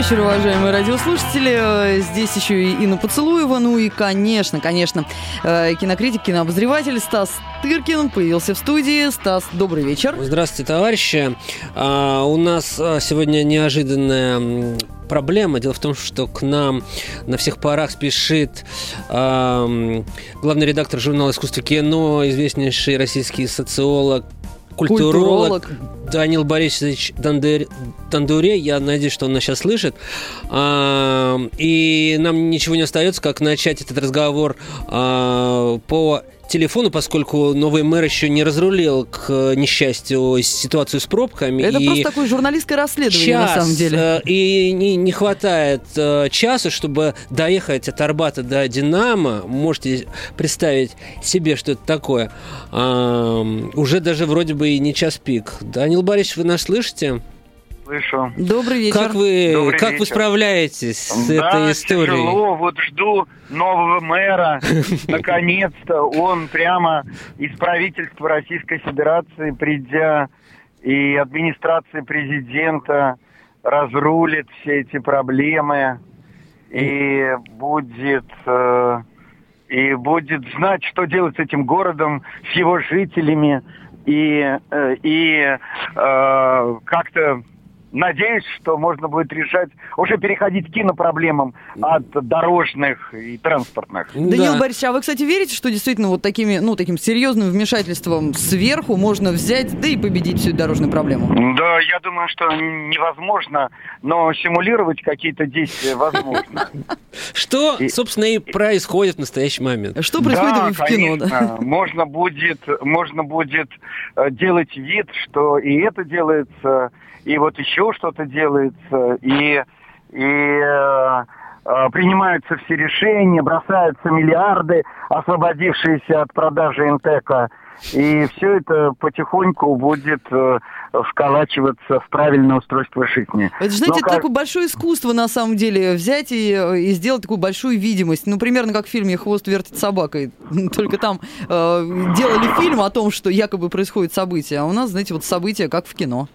вечер, уважаемые радиослушатели. Здесь еще и Инна Поцелуева, ну и, конечно, конечно, э, кинокритик, кинообозреватель Стас Тыркин появился в студии. Стас, добрый вечер. Здравствуйте, товарищи. А, у нас а, сегодня неожиданная проблема. Дело в том, что к нам на всех парах спешит э, главный редактор журнала «Искусство кино», известнейший российский социолог, культуролог, культуролог. Данил Борисович Дандер, Тандуре. Я надеюсь, что он нас сейчас слышит. А, и нам ничего не остается, как начать этот разговор а, по телефону, поскольку новый мэр еще не разрулил, к несчастью, ситуацию с пробками. Это и просто такое журналистское расследование, час, на самом деле. Э, и не, не хватает э, часа, чтобы доехать от Арбата до Динамо. Можете представить себе, что это такое. Уже даже вроде бы и не час пик. Данил Борисович, вы нас слышите? Слышу. Добрый вечер. Как вы, Добрый как вечер. вы справляетесь с да, этой историей? тяжело. Вот жду нового мэра. Наконец-то он прямо из правительства Российской Федерации, придя и администрации президента, разрулит все эти проблемы и будет э, и будет знать, что делать с этим городом, с его жителями и э, и э, как-то надеюсь, что можно будет решать, уже переходить к кинопроблемам от дорожных и транспортных. Данил да. Борисович, а вы, кстати, верите, что действительно вот такими, ну, таким серьезным вмешательством сверху можно взять, да и победить всю дорожную проблему? Да, я думаю, что невозможно, но симулировать какие-то действия возможно. Что, собственно, и происходит в настоящий момент. Что происходит в кино? Можно будет, можно будет э, делать вид, что и это делается, и вот еще что-то делается, и, и э, э, принимаются все решения, бросаются миллиарды, освободившиеся от продажи Интека. И все это потихоньку будет э, вколачиваться в правильное устройство жизни. Это, знаете, Но это как... такое большое искусство, на самом деле, взять и, э, и сделать такую большую видимость. Ну, примерно как в фильме «Хвост вертит собакой». Только там э, делали фильм о том, что якобы происходит событие, а у нас, знаете, вот события как в кино.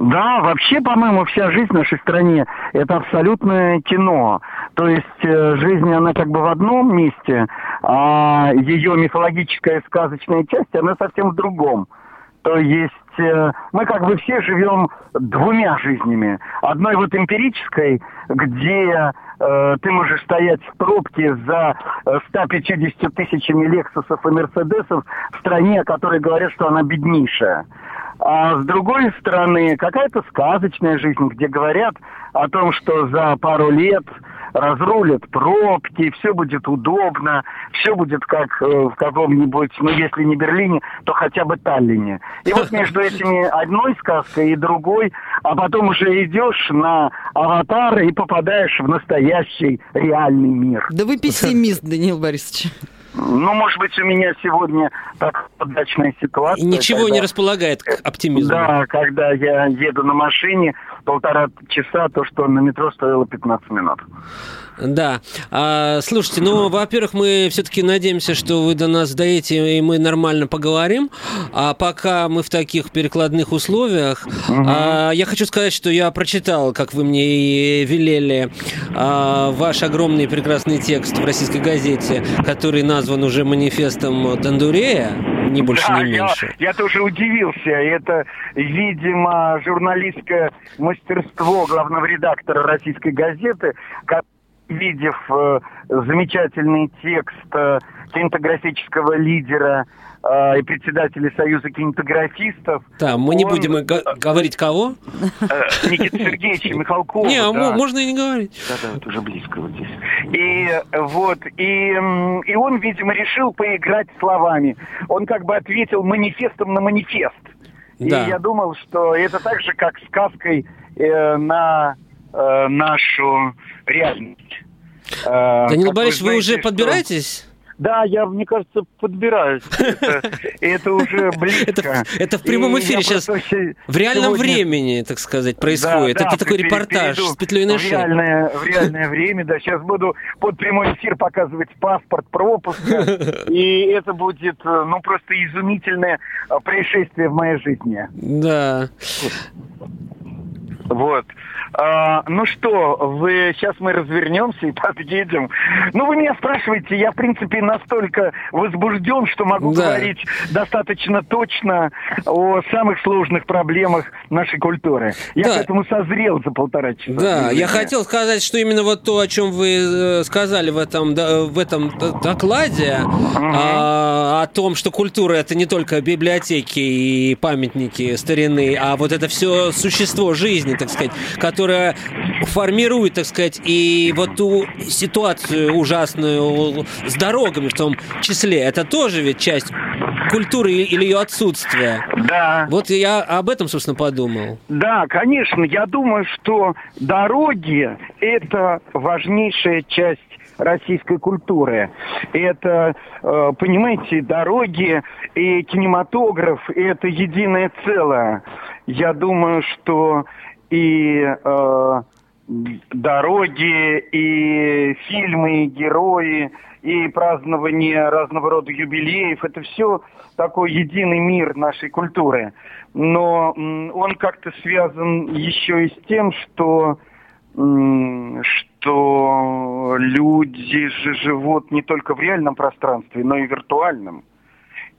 Да, вообще, по-моему, вся жизнь в нашей стране – это абсолютное кино. То есть э, жизнь, она как бы в одном месте, а ее мифологическая сказочная часть, она совсем в другом. То есть э, мы как бы все живем двумя жизнями. Одной вот эмпирической, где э, ты можешь стоять в пробке за 150 э, тысячами Лексусов и Мерседесов в стране, о которой говорят, что она беднейшая. А с другой стороны, какая-то сказочная жизнь, где говорят о том, что за пару лет разрулят пробки, все будет удобно, все будет как э, в каком-нибудь, ну если не Берлине, то хотя бы Таллине. И вот между этими одной сказкой и другой, а потом уже идешь на аватар и попадаешь в настоящий реальный мир. Да вы пессимист, Даниил Борисович. Ну, может быть, у меня сегодня так удачная ситуация. Ничего когда... не располагает к оптимизму. Да, когда я еду на машине полтора часа, то, что на метро стоило 15 минут. Да. А, слушайте, ну, во-первых, мы все-таки надеемся, что вы до нас доедете, и мы нормально поговорим. А пока мы в таких перекладных условиях, угу. а, я хочу сказать, что я прочитал, как вы мне и велели, а, ваш огромный прекрасный текст в российской газете, который назван уже манифестом Тандурея ни больше, да, ни меньше. Я, я тоже удивился. Это, видимо, журналистское мастерство главного редактора российской газеты, видев э, замечательный текст э, кинематографического лидера э, и председателя Союза кинематографистов. Да, мы он... не будем говорить кого? Э, Никита Сергеевич Михалков. Не, а да. можно и не говорить. Да-да, это уже близко вот здесь. И вот, и, и он, видимо, решил поиграть словами. Он как бы ответил манифестом на манифест. Да. И я думал, что это так же, как сказкой э, на э, нашу реальность. Э, Данил Борисович, вы, вы уже подбираетесь? Да, я, мне кажется, подбираюсь. Это, это уже близко. Это, это в прямом эфире сейчас, в реальном сегодня... времени, так сказать, происходит. Да, это да, такой репортаж с петлей на шее. В реальное, в реальное время, да. Сейчас буду под прямой эфир показывать паспорт пропуска. И это будет, ну, просто изумительное происшествие в моей жизни. Да. Вот. А, ну что, вы сейчас мы развернемся и подъедем. Ну, вы меня спрашиваете, я, в принципе, настолько возбужден, что могу да. говорить достаточно точно о самых сложных проблемах нашей культуры. Я да. к этому созрел за полтора часа. Да, я хотел сказать, что именно вот то, о чем вы э, сказали в этом, в этом докладе, угу. о, о том, что культура это не только библиотеки и памятники старины, а вот это все существо жизни, так сказать, которое которая формирует, так сказать, и вот ту ситуацию ужасную с дорогами в том числе. Это тоже ведь часть культуры или ее отсутствия. Да. Вот я об этом, собственно, подумал. Да, конечно. Я думаю, что дороги – это важнейшая часть российской культуры. Это, э, понимаете, дороги и кинематограф – это единое целое. Я думаю, что и э, дороги, и фильмы, и герои, и празднование разного рода юбилеев. Это все такой единый мир нашей культуры. Но он как-то связан еще и с тем, что, что люди же живут не только в реальном пространстве, но и виртуальном.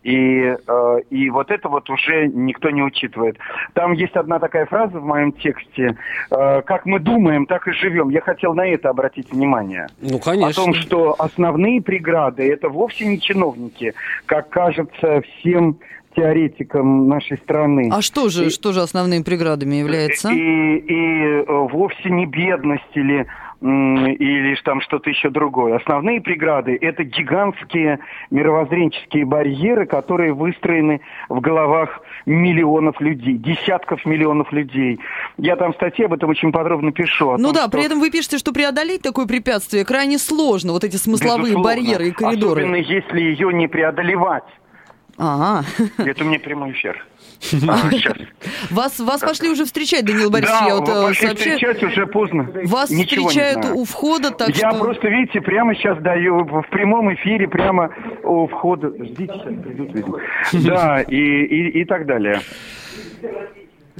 И, э, и вот это вот уже никто не учитывает. Там есть одна такая фраза в моем тексте. Э, как мы думаем, так и живем. Я хотел на это обратить внимание. Ну, конечно. О том, что основные преграды это вовсе не чиновники, как кажется всем теоретикам нашей страны. А что же, и, что же основными преградами является? И, и э, вовсе не бедность или или там что-то еще другое. Основные преграды – это гигантские мировоззренческие барьеры, которые выстроены в головах миллионов людей, десятков миллионов людей. Я там в статье об этом очень подробно пишу. Ну том, да, что... при этом вы пишете, что преодолеть такое препятствие крайне сложно, вот эти смысловые Безусловно. барьеры и коридоры. Особенно если ее не преодолевать. Ага. Это мне прямой эфир. А, вас, вас пошли уже встречать, Даниил Борисович, да, я вот э, встречать уже поздно. Вас встречают у входа, так я что... Я просто, видите, прямо сейчас даю в прямом эфире, прямо у входа. Ждите, сейчас придут, видимо. Да, и, так далее.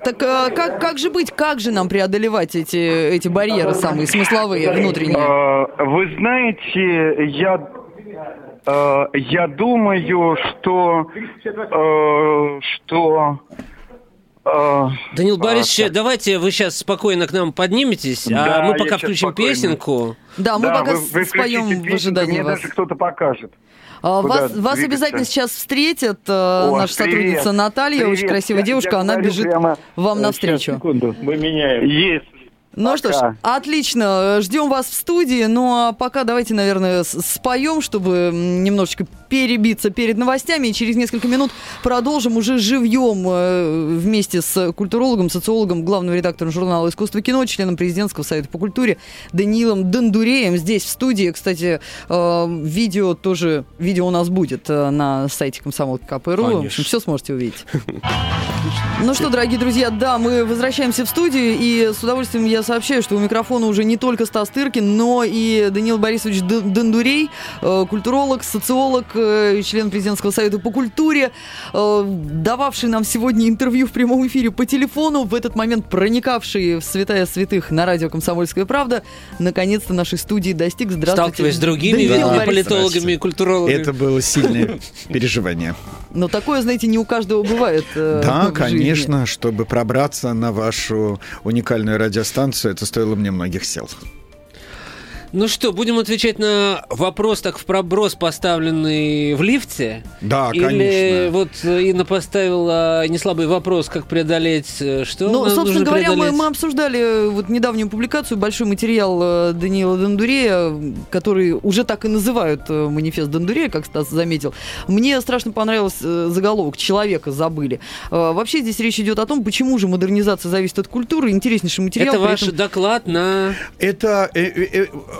Так а, как, как же быть, как же нам преодолевать эти, эти барьеры самые смысловые, внутренние? А, вы знаете, я Э, я думаю, что... Э, что... Э, Данил Борисович, а, давайте вы сейчас спокойно к нам подниметесь, а да, а мы пока включим спокойно. песенку. Да, мы да, пока вы, вы споем в ожидании мне вас. даже кто-то покажет. А, вас, вас обязательно сейчас встретит О, наша привет, сотрудница Наталья, привет. очень красивая девушка, я она бежит вам навстречу. Сейчас, секунду, мы меняем. Есть. Ну пока. что ж, отлично. Ждем вас в студии. Ну а пока давайте, наверное, споем, чтобы немножечко перебиться перед новостями. И через несколько минут продолжим уже живьем э, вместе с культурологом, социологом, главным редактором журнала «Искусство и кино», членом президентского совета по культуре Даниилом Дондуреем. Здесь в студии, кстати, э, видео тоже, видео у нас будет э, на сайте комсомолки КПРУ. В общем, все сможете увидеть. Ну что, дорогие друзья, да, мы возвращаемся в студию, и с удовольствием я сообщаю, что у микрофона уже не только Стас Тыркин, но и Даниил Борисович Дондурей, культуролог, социолог, член президентского совета по культуре, э, дававший нам сегодня интервью в прямом эфире по телефону, в этот момент проникавший в святая святых на радио «Комсомольская правда», наконец-то нашей студии достиг. Здравствуйте. Сталкиваясь с другими да. политологами и культурологами. Это было сильное переживание. Но такое, знаете, не у каждого бывает. Да, конечно, чтобы пробраться на вашу уникальную радиостанцию, это стоило мне многих сил. Ну что, будем отвечать на вопрос так в проброс, поставленный в лифте? Да, Или конечно. Или вот Инна поставила неслабый вопрос, как преодолеть э, что? Ну, собственно говоря, мы, мы обсуждали э, вот недавнюю публикацию, большой материал э, Даниила Дондурея, который уже так и называют манифест Дондурея, как Стас заметил. Мне страшно понравился заголовок «Человека забыли». Вообще здесь речь идет о том, почему же модернизация зависит от культуры. Интереснейший материал. Это ваш этом... доклад на... Это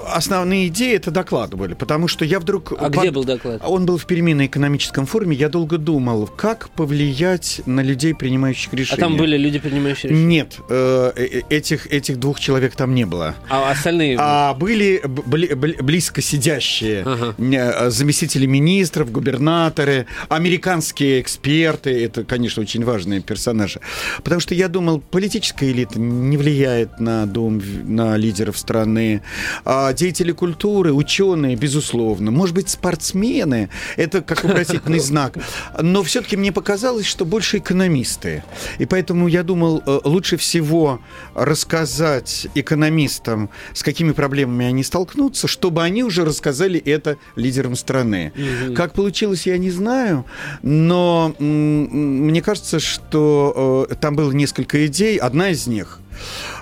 основные идеи это докладывали, потому что я вдруг... А где был доклад? Он был в переменной экономическом форуме. Я долго думал, как повлиять на людей, принимающих решения. А там были люди, принимающие решения? Нет, э, э, этих, этих двух человек там не было. А остальные? А были бли, близко сидящие ага. Э, заместители министров, губернаторы, американские эксперты. Это, конечно, очень важные персонажи. Потому что я думал, политическая элита не влияет на дом, на лидеров страны. А деятели культуры, ученые, безусловно. Может быть, спортсмены. Это как вопросительный знак. Но все-таки мне показалось, что больше экономисты. И поэтому я думал, э, лучше всего рассказать экономистам, с какими проблемами они столкнутся, чтобы они уже рассказали это лидерам страны. Угу. Как получилось, я не знаю, но мне кажется, что э, там было несколько идей. Одна из них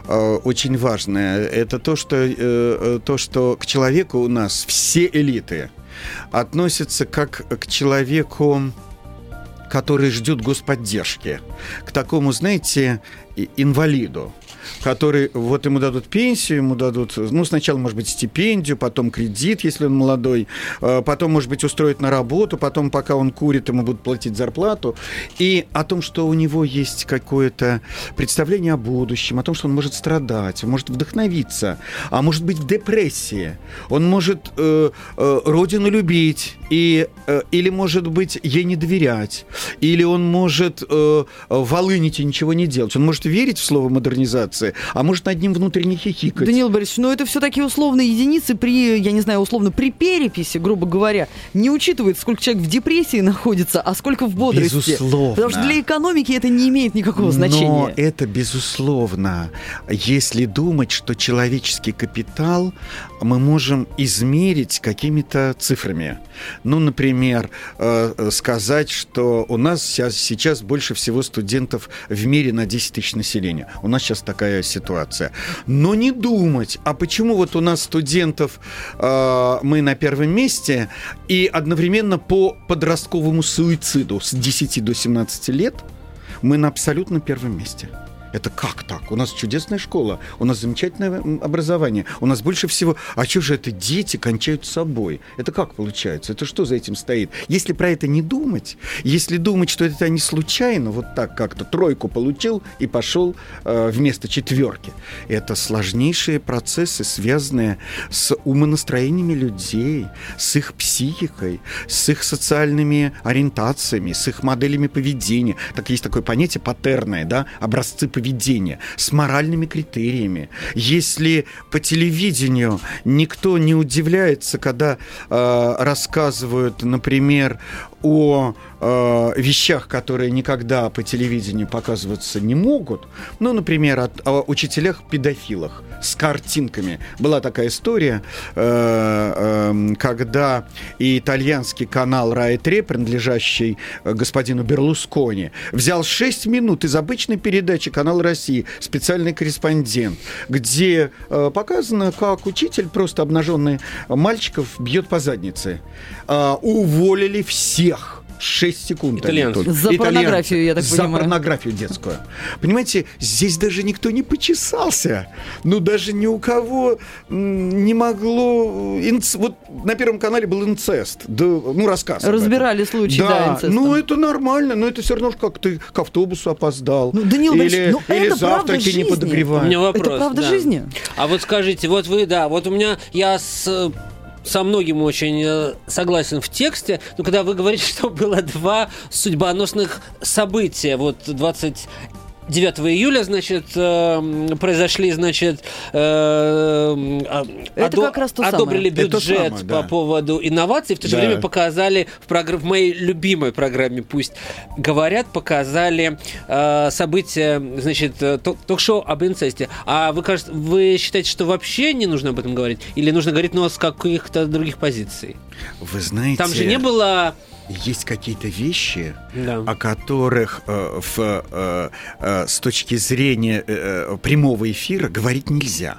очень важная, это то, что, то, что к человеку у нас все элиты относятся как к человеку который ждет господдержки, к такому, знаете, инвалиду который вот ему дадут пенсию, ему дадут, ну, сначала, может быть, стипендию, потом кредит, если он молодой, э, потом, может быть, устроить на работу, потом, пока он курит, ему будут платить зарплату. И о том, что у него есть какое-то представление о будущем, о том, что он может страдать, может вдохновиться, а может быть в депрессии, он может э, э, родину любить, и, э, или, может быть, ей не доверять, или он может э, волынить и ничего не делать, он может верить в слово модернизация, а может над ним внутренне хихикать. Данил Борисович, но это все такие условные единицы при, я не знаю, условно, при переписи, грубо говоря, не учитывает, сколько человек в депрессии находится, а сколько в бодрости. Безусловно. Потому что для экономики это не имеет никакого значения. Но это безусловно. Если думать, что человеческий капитал мы можем измерить какими-то цифрами. Ну, например, э, сказать, что у нас сейчас больше всего студентов в мире на 10 тысяч населения. У нас сейчас такая ситуация. Но не думать, а почему вот у нас студентов э, мы на первом месте, и одновременно по подростковому суициду с 10 до 17 лет мы на абсолютно первом месте. Это как так? У нас чудесная школа, у нас замечательное образование, у нас больше всего... А что же это дети кончают собой? Это как получается? Это что за этим стоит? Если про это не думать, если думать, что это не случайно, вот так как-то тройку получил и пошел э, вместо четверки, это сложнейшие процессы, связанные с умонастроениями людей, с их психикой, с их социальными ориентациями, с их моделями поведения. Так есть такое понятие паттерное, да, образцы поведения поведения, с моральными критериями. Если по телевидению никто не удивляется, когда э, рассказывают, например, о э, вещах, которые никогда по телевидению показываться не могут. Ну, например, о, о учителях-педофилах с картинками. Была такая история, э, э, когда и итальянский канал Рай 3, принадлежащий господину Берлускони, взял 6 минут из обычной передачи канала России «Специальный корреспондент», где э, показано, как учитель, просто обнаженный мальчиков, бьет по заднице. Э, уволили все всех 6 секунд. За порнографию, я так За понимаю. За порнографию детскую. Понимаете, здесь даже никто не почесался. Ну, даже ни у кого не могло... Инц... Вот на Первом канале был инцест. Да, ну, рассказ. Разбирали случай, да, да инцестом. Ну, это нормально, но это все равно, как ты к автобусу опоздал. Ну, Данил или, ну, или это завтраки не подогревают. У меня вопрос. Это правда да. жизни? А вот скажите, вот вы, да, вот у меня, я с со многим очень э, согласен в тексте, но когда вы говорите, что было два судьбоносных события, вот 20 9 июля, значит, э, произошли, значит, э, а, Это одо- как раз то одобрили самое. бюджет самое, да. по поводу инноваций, в то же да. время показали в, прогр- в моей любимой программе «Пусть говорят», показали э, события, значит, ток-шоу об инцесте. А вы, кажется, вы считаете, что вообще не нужно об этом говорить? Или нужно говорить, но с каких-то других позиций? Вы знаете... Там же не было есть какие-то вещи, да. о которых э, в, э, э, с точки зрения э, э прямого эфира говорить нельзя.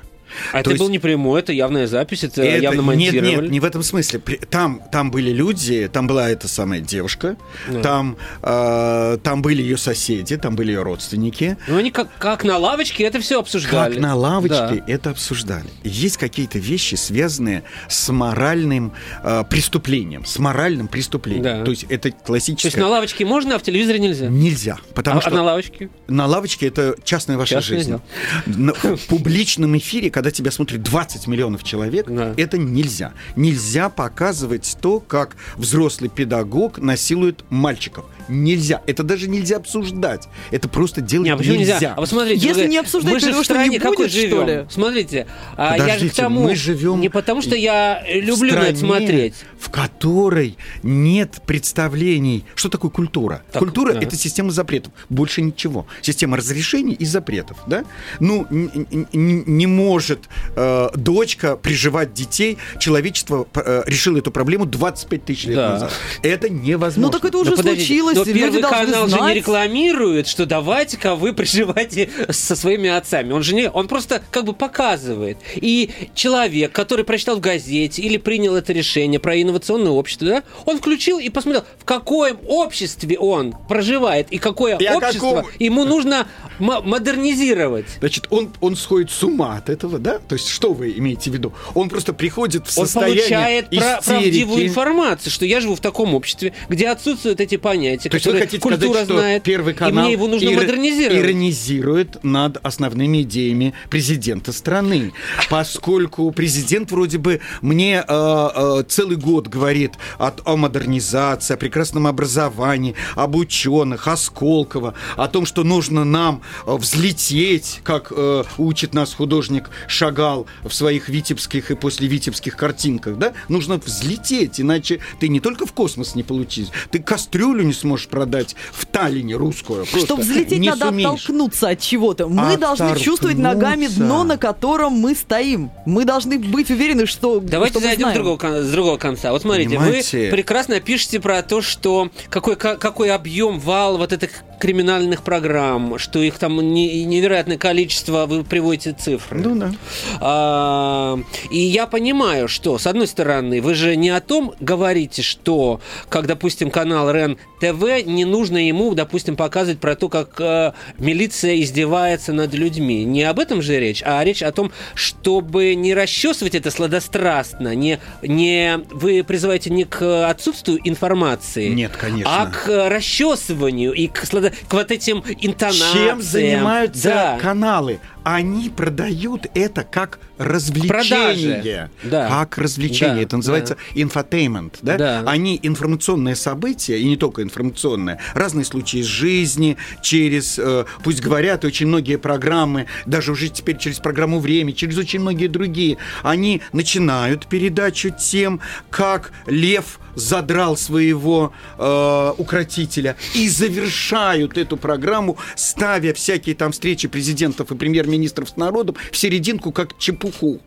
А То это есть- был не прямой, это явная запись, это, Это- явно нет, монтировали. нет, не в этом смысле. Там, там были люди, там была эта самая девушка, Да. там, э, там были ее соседи, там были ее родственники. Ну, они как, как на лавочке это все обсуждали. Как на лавочке Да. это обсуждали. Есть какие-то вещи, связанные с моральным э, преступлением, с моральным преступлением. Да. То есть это То есть классическое. на лавочке можно, а в телевизоре нельзя? Нельзя, потому а, что а на лавочке? на лавочке это частная ваша Частное жизнь. в публичном эфире, когда тебя смотрит 20 миллионов человек, Да. это нельзя. Нельзя показывать то, как взрослый педагог насилует мальчиков. Нельзя. Это даже нельзя обсуждать. Это просто делать Не, а почему нельзя? нельзя. А вот смотрите, Если вы не обсуждать, мы же в стране какой будет, что живем? ли? Смотрите, а я же к Подождите, тому, мы живем не потому что я люблю в на это смотреть. в которой нет представлений. Что такое культура? Так, культура да. это система запретов. Больше ничего. Система разрешений и запретов. Да? Ну, не может э, дочка приживать детей. Человечество э, решило эту проблему 25 тысяч лет Да. назад. Это невозможно. Ну так это уже подождите, случилось, но Первый канал же не знать. рекламирует, что давайте-ка вы приживайте со своими отцами. Он же не, он просто как бы показывает. И человек, который прочитал в газете или принял это решение про инновационное общество, да, он включил и посмотрел, в каком обществе он проживает и какое И общество каком- ему нужно мо- модернизировать. Значит, он, он сходит с ума от этого, да? То есть, что вы имеете в виду? Он просто приходит в Он состояние получает пра- истерики. правдивую информацию, что я живу в таком обществе, где отсутствуют эти понятия, То есть вы хотите сказать, что знает, Первый канал и мне его нужно ир- модернизировать. иронизирует над основными идеями президента страны, поскольку президент вроде бы мне э, э, целый год говорит о, о модернизации, о прекрасном образовании, об ученых, о Сколково, о том, что нужно нам э, взлететь, как э, учит нас художник Шагал в своих витебских и послевитебских картинках, да? Нужно взлететь, иначе ты не только в космос не получишь, ты кастрюлю не сможешь продать в Таллине русскую. просто Чтобы взлететь, не надо сумеешь. оттолкнуться от чего-то. Мы должны чувствовать ногами дно, на котором мы стоим. Мы должны быть уверены, что Давайте что мы зайдем с другого, с другого конца. Вот смотрите, Понимаете? вы прекрасно пишете про то, что какой, ка- какой объем, вал вот этих криминальных программ, что их там не- невероятное количество, вы приводите цифры. Ну да. А, и я понимаю, что, с одной стороны, вы же не о том говорите, что, как, допустим, канал РЕН ТВ, не нужно ему, допустим, показывать про то, как э, милиция издевается над людьми. Не об этом же речь, а речь о том, чтобы не расчесывать это сладострастно, не, не вы призываете не к отсутствию информации, Нет, конечно. а к расчесыванию и к, сладо- к вот этим интонациям. Чем занимаются Да. каналы? Они продают это как развлечение. Да. Как развлечение. Да, это называется infotainment. Да? Да. Они информационные события, и не только информационные, разные случаи из жизни, через, э, пусть говорят, очень многие программы, даже уже теперь через программу «Время», через очень многие другие, они начинают передачу тем, как лев задрал своего э, укротителя и завершают эту программу, ставя всякие там встречи президентов и премьер-министров с народом в серединку как чепуху.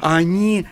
А они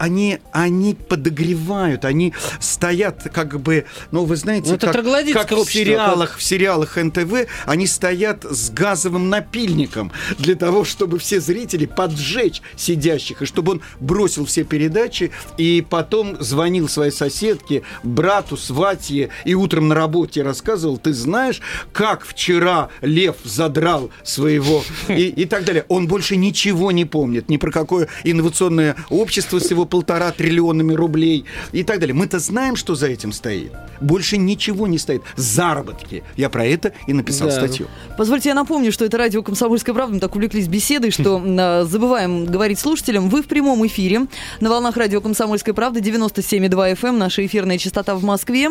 они, они подогревают, они стоят как бы, ну вы знаете, Ну, это как, как в сериалах, в сериалах НТВ, они стоят с газовым напильником для того, чтобы все зрители поджечь сидящих, и чтобы он бросил все передачи и потом звонил своей соседке, брату, сватье, и утром на работе рассказывал, ты знаешь, как вчера Лев задрал своего и, и так далее. Он больше ничего не помнит, ни про какое инновационное общество с его полтора триллионами рублей и так далее. Мы-то знаем, что за этим стоит. Больше ничего не стоит. Заработки. Я про это и написал Да. статью. Позвольте, я напомню, что это радио «Комсомольская правда». Мы так увлеклись беседой, что э, забываем говорить слушателям. Вы в прямом эфире на волнах радио «Комсомольская правда» 97,2 FM, наша эфирная частота в Москве.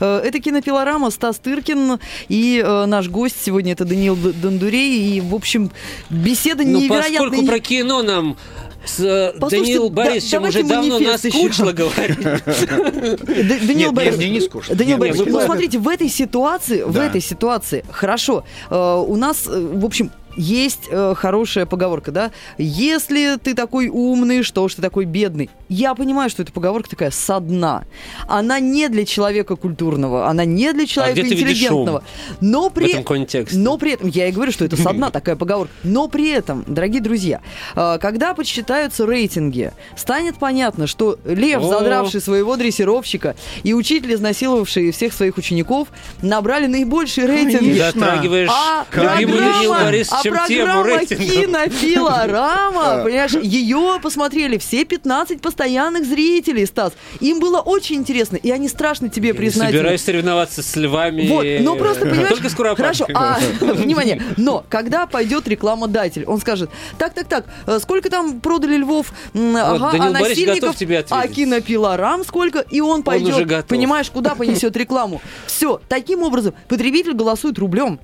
Э, Это кинопилорама Стас Тыркин и э, наш гость сегодня это Даниил Дондурей. И, в общем, беседа Ну, невероятная. поскольку про кино нам с э, Послушайте, Даниил да- Борисовичем уже давно еще. наскучило говорить. Даниил Борисович, не скучно. Даниил Борисович, вы ну смотрите, в этой ситуации, в этой ситуации, хорошо, э, у нас, э, в общем, есть э, хорошая поговорка, да? Если ты такой умный, что ж ты такой бедный? Я понимаю, что эта поговорка такая со дна. Она не для человека культурного, она не для человека А где ты видишь интеллигентного. Но в при этом контексте. но при этом, я и говорю, что это со дна такая поговорка. Но при этом, дорогие друзья, э, когда подсчитаются рейтинги, станет понятно, что Лев, О. задравший своего дрессировщика, и учитель, изнасиловавший всех своих учеников, набрали наибольшие рейтинги. Ты затрагиваешь А Людмилу программа, а тему программа рейтинга. «Кинофилорама», понимаешь, ее посмотрели все 15 постоянных зрителей, Стас. Им было очень интересно, и они страшно тебе признательны. собираюсь соревноваться с львами. Вот, ну просто, понимаешь, Только с Хорошо, а, внимание, но когда пойдет рекламодатель, он скажет, так, так, так, э, сколько там продали львов, ага, а насильников, а ответить. кинопилорам сколько, и он пойдет, понимаешь, куда понесет рекламу. Все, таким образом, потребитель голосует рублем.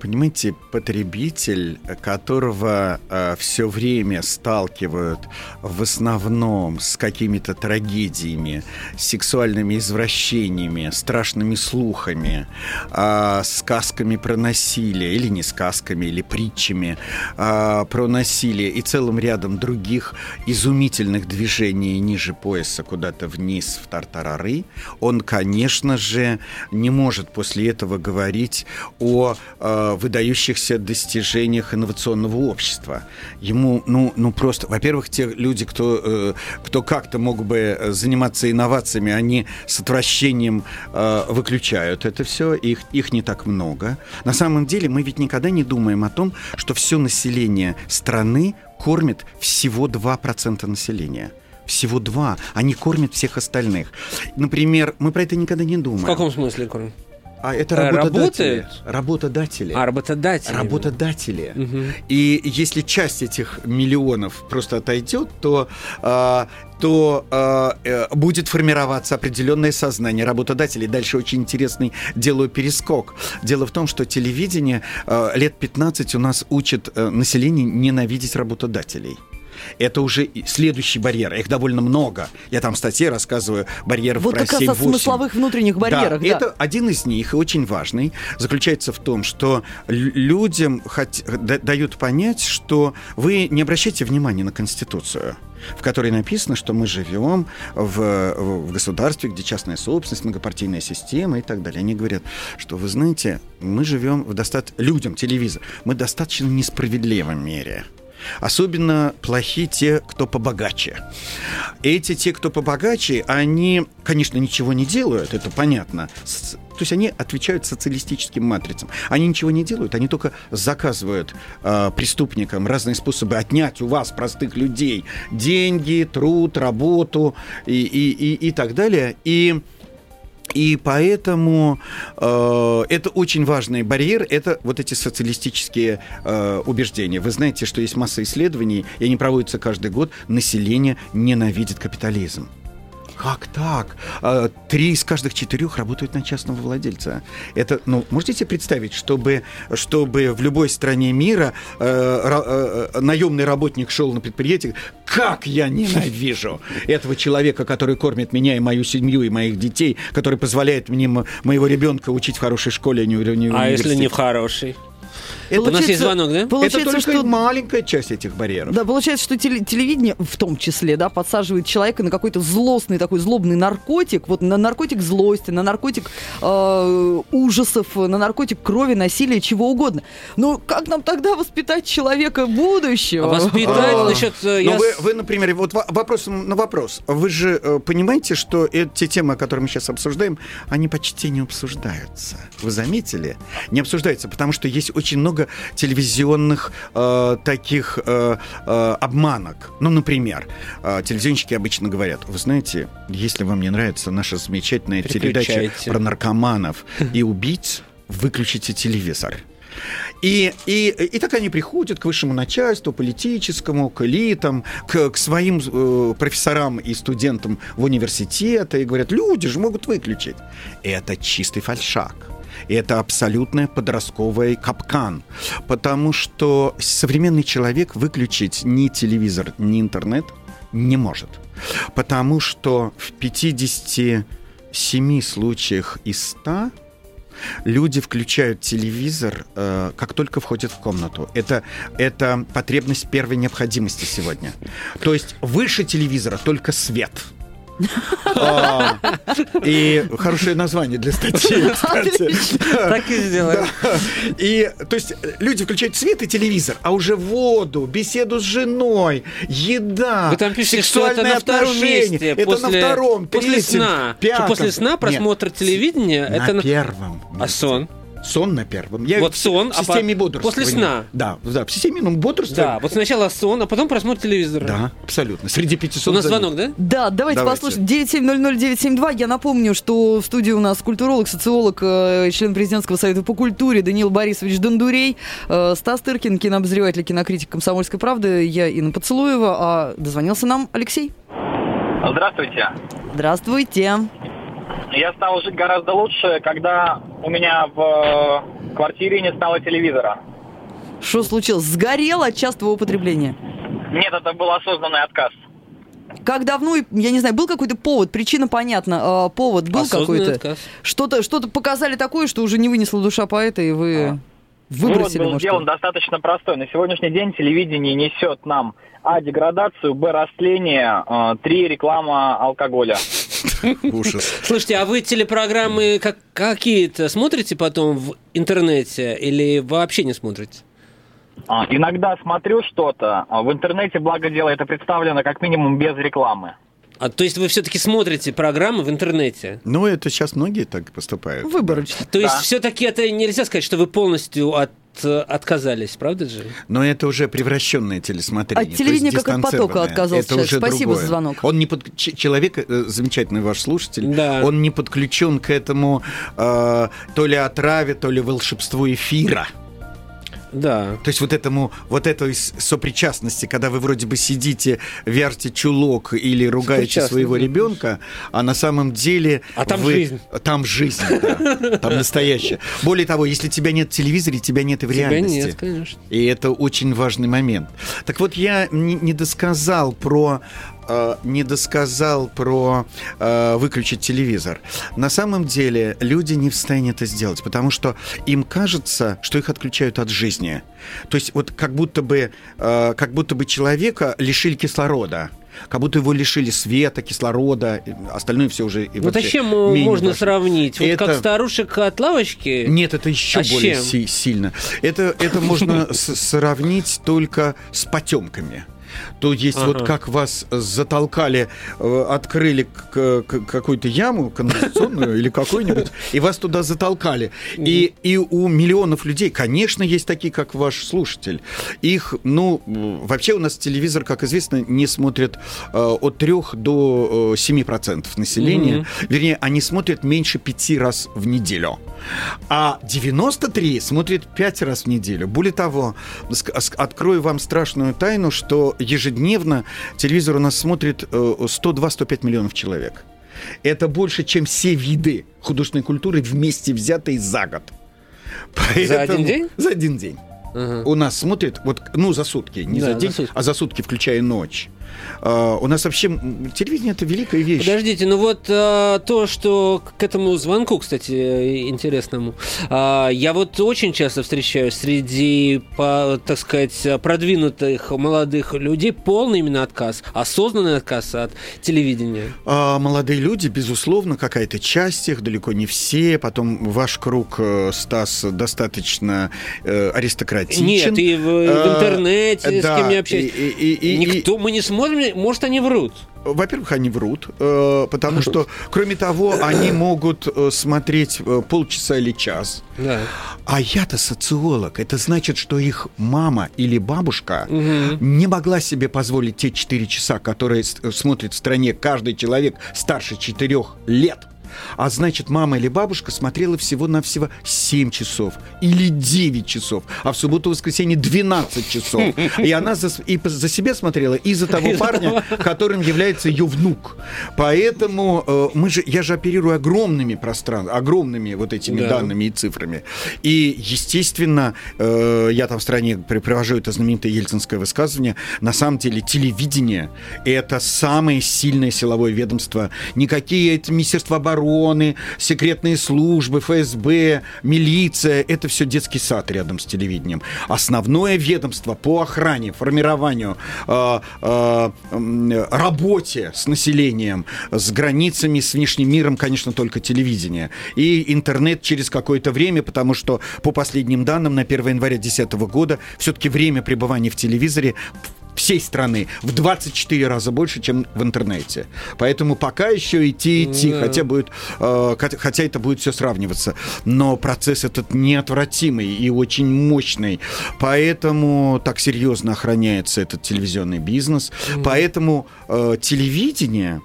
Понимаете, потребитель, которого все время сталкивают в основном с какими-то трагедиями, сексуальными извращениями, страшными слухами, а, сказками про насилие, или не сказками, или притчами а, про насилие и целым рядом других изумительных движений ниже пояса куда-то вниз в тартарары, он, конечно же, не может после этого говорить о э, выдающихся достижениях инновационного общества. Ему, ну, ну просто, во-первых, те люди, кто, э, кто как-то мог бы заниматься инновациями, они с отвращением э, выключают это все, их, их не так много. На самом деле мы ведь никогда не думаем о том, что все население страны кормит всего 2% населения. Всего два. Они кормят всех остальных. Например, мы про это никогда не думаем. В каком смысле, Корн? А это Э, работодатели. работают? Работодатели. А, работодатели. Работодатели. Мгм. И если часть этих миллионов просто отойдет, то, а, то а, э, будет формироваться определенное сознание работодателей. Дальше очень интересный делаю перескок. Дело в том, что телевидение а, лет 15 у нас учит э, население ненавидеть работодателей. Это уже следующий барьер. Их довольно много. Я там в статье рассказываю барьеров Вот про как раз о 7-8. смысловых внутренних барьерах, да. это один из них, и очень важный, заключается в том, что лю- людям да- дают понять, что вы не обращайте внимания на Конституцию в которой написано, что мы живем в, в государстве, где частная собственность, многопартийная система и так далее. Они говорят, что вы знаете, мы живем в достаточно... Людям, телевизор, мы достаточно несправедливом мире. Особенно плохи те, кто побогаче. Эти те, кто побогаче, они, конечно, ничего не делают, это понятно. То есть они отвечают социалистическим матрицам. Они ничего не делают, они только заказывают э, преступникам разные способы отнять у вас, простых людей, деньги, труд, работу и, и, и, и так далее. И и поэтому э, это очень важный барьер, это вот эти социалистические э, убеждения. Вы знаете, что есть масса исследований, и они проводятся каждый год, население ненавидит капитализм. Как так? А, Три из каждых четырех работают на частного владельца. Это, ну, можете себе представить, чтобы, чтобы в любой стране мира э, ра- э, наемный работник шел на предприятие, как я ненавижу этого человека, который кормит меня и мою семью и моих детей, который позволяет мне мо- моего ребенка учить в хорошей школе, а не в А если не в хороший? Это, У нас есть звонок, да? это Получается, только что маленькая часть этих барьеров. Да, получается, что теле- телевидение в том числе, да, подсаживает человека на какой-то злостный такой злобный наркотик, вот на наркотик злости, на наркотик э, ужасов, на наркотик крови, насилия, чего угодно. Но как нам тогда воспитать человека будущего? Воспитать, А, насчет... э, я вы, например, вот во- вопрос на вопрос. Вы же э, понимаете, что эти темы, которые мы сейчас обсуждаем, они почти не обсуждаются. Вы заметили? Не обсуждаются, потому что есть очень много телевизионных э, таких э, э, обманок. Ну, например, э, телевизионщики обычно говорят, вы знаете, если вам не нравится наша замечательная передача про наркоманов и убийц, выключите телевизор. И, и, и так они приходят к высшему начальству, политическому, к элитам, к, к своим э, профессорам и студентам в университеты и говорят, люди же могут выключить. Это чистый фальшак. Это абсолютная подростковый капкан, потому что современный человек выключить ни телевизор, ни интернет не может. Потому что в 57 случаях из 100 Люди включают телевизор, э, как только входят в комнату. Это, это потребность первой необходимости сегодня. То есть выше телевизора только свет. А, И хорошее название для статьи. Так и сделаем. И, то есть, люди включают свет и телевизор, а уже воду, беседу с женой, еда, Вы там пишете, что это на втором месте. Это после, на втором, после третьем, сна. Что пятом. после сна просмотр телевидения, на это на... первом. А сон? Сон на первом. Я Вот в- сон, в а системе по- бодрствования. после сна. Да, да, в системе ну, бодрствования. Да, вот сначала сон, а потом просмотр телевизора. Да, абсолютно. Среди 500 У нас звонок, да? Да, давайте, Давайте. послушаем. 9700972. Я напомню, что в студии у нас культуролог, социолог, э, член президентского совета по культуре Даниил Борисович Дондурей, э, Стас Тыркин, кинообозреватель, кинокритик «Комсомольской правды», я Инна Поцелуева, а дозвонился нам Алексей. Здравствуйте. Здравствуйте. Я стал жить гораздо лучше, когда у меня в э, квартире не стало телевизора. Что случилось? Сгорел от частого употребления? Нет, это был осознанный отказ. Как давно, я не знаю, был какой-то повод, причина понятна, э, повод был Осознанный какой-то? отказ. Что-то что показали такое, что уже не вынесла душа поэта, и вы выбросили, Вывод был может, сделан достаточно простой. На сегодняшний день телевидение несет нам А. Деградацию, Б. Растление, э, Три. Реклама алкоголя. Ужас. Слушайте, а вы телепрограммы как, какие-то смотрите потом в интернете или вообще не смотрите? А, Иногда смотрю что-то. а В интернете, благо дело, это представлено как минимум без рекламы. А, то есть вы все-таки смотрите программы в интернете? Ну, это сейчас многие так поступают. Выборочно. То есть Да. все-таки это нельзя сказать, что вы полностью от, отказались, правда же? Но это уже превращенное телесмотрение. От телевидения как от потока отказался Это человек. уже Спасибо другое. за звонок. Он не под... Человек, э, замечательный ваш слушатель, Да. он не подключен к этому э, то ли отраве, то ли волшебству эфира. Да. То есть вот этому, вот этой сопричастности, когда вы вроде бы сидите, вярте чулок или ругаете своего ребенка, а на самом деле... А там вы- жизнь. Там жизнь, да. Там настоящая. Более того, если тебя нет в телевизоре, тебя нет и в Тебя реальности. нет, конечно. И это очень важный момент. Так вот, я не досказал про э, не досказал про э, выключить телевизор. На самом деле люди не в состоянии это сделать, потому что им кажется, что их отключают от жизни. То есть вот как будто бы, э, как будто бы человека лишили кислорода. Как будто его лишили света, кислорода, остальное все уже... и Вот а чем можно важно. сравнить? Вот Это- как старушек от лавочки? Нет, это еще А более си- сильно. Это, это можно сравнить только с потемками. То есть вот Ага. как вас затолкали, э, открыли какую-то яму канализационную или какую-нибудь, и вас туда затолкали. И, и у миллионов людей, конечно, есть такие, как ваш слушатель. Их, ну, вообще у нас телевизор, как известно, не смотрят э, от 3 до э, 7% населения. Мгм. Вернее, они смотрят меньше пяти раз в неделю. А 93 смотрят 5 раз в неделю. Более того, открою вам страшную тайну, что ежедневно телевизор у нас смотрит э, 102-105 миллионов человек. Это больше, чем все виды художественной культуры вместе взятые за год. За один день? За один день. Ага. У нас смотрит, вот, ну, за сутки, не Да, за за день, сутки. а за сутки, включая ночь. А, у нас вообще телевидение это великая вещь. Подождите, ну вот а, то, что к этому звонку, кстати, интересному, а, я вот очень часто встречаю среди, по, так сказать, продвинутых молодых людей полный именно отказ, осознанный отказ от телевидения. А, молодые люди, безусловно, какая-то часть их, далеко не все. Потом ваш круг, э, Стас, достаточно э, аристократичен. Нет, и в, в интернете, с кем я общаюсь. и- и- и- и- Никто, мы не смотрим, может, они врут. Во-первых, они врут, э, потому что, кроме того, они могут э, смотреть э, полчаса или час. Да. А я-то социолог. Это значит, что их мама или бабушка Мгм. не могла себе позволить те 4 часа, которые смотрит в стране каждый человек старше 4 лет. А значит, мама или бабушка смотрела всего-навсего 7 часов или 9 часов, а в субботу-воскресенье 12 часов. И она за, и за себя смотрела, и за того парня, которым является ее внук. Поэтому э, мы же, я же оперирую огромными пространствами, огромными вот этими Да. данными и цифрами. И, естественно, э, я там в стране при- привожу это знаменитое ельцинское высказывание, на самом деле телевидение – это самое сильное силовое ведомство. Никакие это Министерство обороны, Минобороны, секретные службы, ФСБ, милиция. Это все детский сад рядом с телевидением. Основное ведомство по охране, формированию, э, э, работе с населением, с границами, с внешним миром, конечно, только телевидение. И интернет через какое-то время, потому что по последним данным на 1 января 2010 года все-таки время пребывания в телевизоре всей страны в 24 раза больше, чем в интернете. Поэтому пока еще идти идти, да. хотя будет, э, хотя это будет все сравниваться, но процесс этот неотвратимый и очень мощный, поэтому так серьезно охраняется этот телевизионный бизнес, mm. поэтому э, телевидение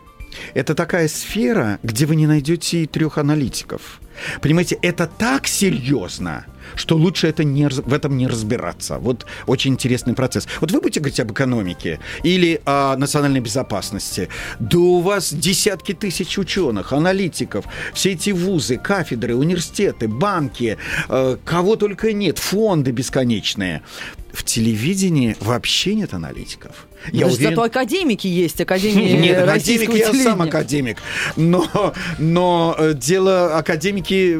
это такая сфера, где вы не найдете и трех аналитиков. Понимаете, это так серьезно, что лучше это не, в этом не разбираться. Вот очень интересный процесс. Вот вы будете говорить об экономике или о национальной безопасности. Да у вас десятки тысяч ученых, аналитиков, все эти вузы, кафедры, университеты, банки, э, кого только нет, фонды бесконечные. В телевидении вообще нет аналитиков. Я Даже уверен... Зато академики есть, академии Нет, академик, я сам академик. Но, но э, дело, академики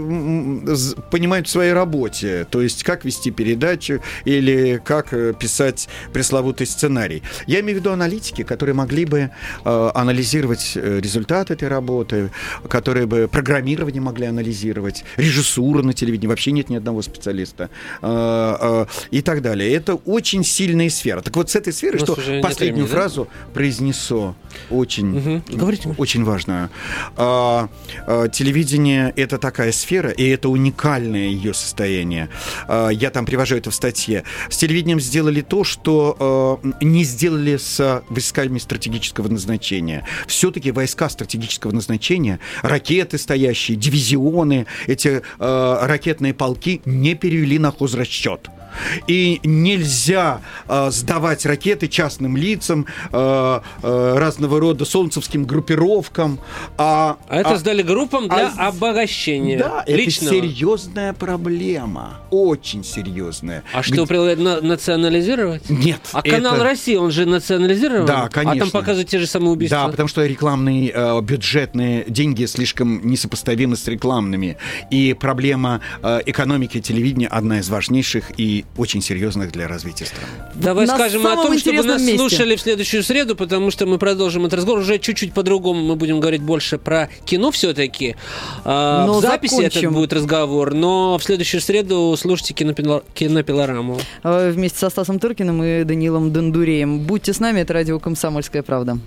понимают в своей работе. То есть, как вести передачу или как э, писать пресловутый сценарий. Я имею в виду аналитики, которые могли бы э, анализировать результат этой работы, которые бы программирование могли анализировать, режиссуру на телевидении. Вообще нет ни одного специалиста. И так далее. Это очень сильная сфера. Так вот, с этой сферы, что последнюю времени, фразу да? произнесу, очень, угу. Говорите. очень важную. А, а, телевидение – это такая сфера, и это уникальное ее состояние. А, я там привожу это в статье. С телевидением сделали то, что а, не сделали с войсками стратегического назначения. Все-таки войска стратегического назначения, ракеты стоящие, дивизионы, эти а, ракетные полки не перевели на хозрасчет. И нельзя э, сдавать ракеты частным лицам, э, э, разного рода солнцевским группировкам. А, а это а, сдали группам для а, обогащения. Да, личного. это серьезная проблема. Очень серьезная. А что, Где... на, национализировать? Нет. А канал это... России, он же национализирован? Да, конечно. А там показывают те же самые убийства? Да, потому что рекламные э, бюджетные деньги слишком несопоставимы с рекламными. И проблема э, экономики телевидения одна из важнейших и очень серьезных для развития страны. Давай На скажем о том, чтобы нас месте. слушали в следующую среду, потому что мы продолжим этот разговор уже чуть-чуть по-другому. Мы будем говорить больше про кино все-таки. А, но в записи закончим. этот будет разговор, но в следующую среду слушайте кинопилор... кинопилораму. Вместе со Стасом Туркиным и Данилом Дондуреем. Будьте с нами, это радио «Комсомольская правда».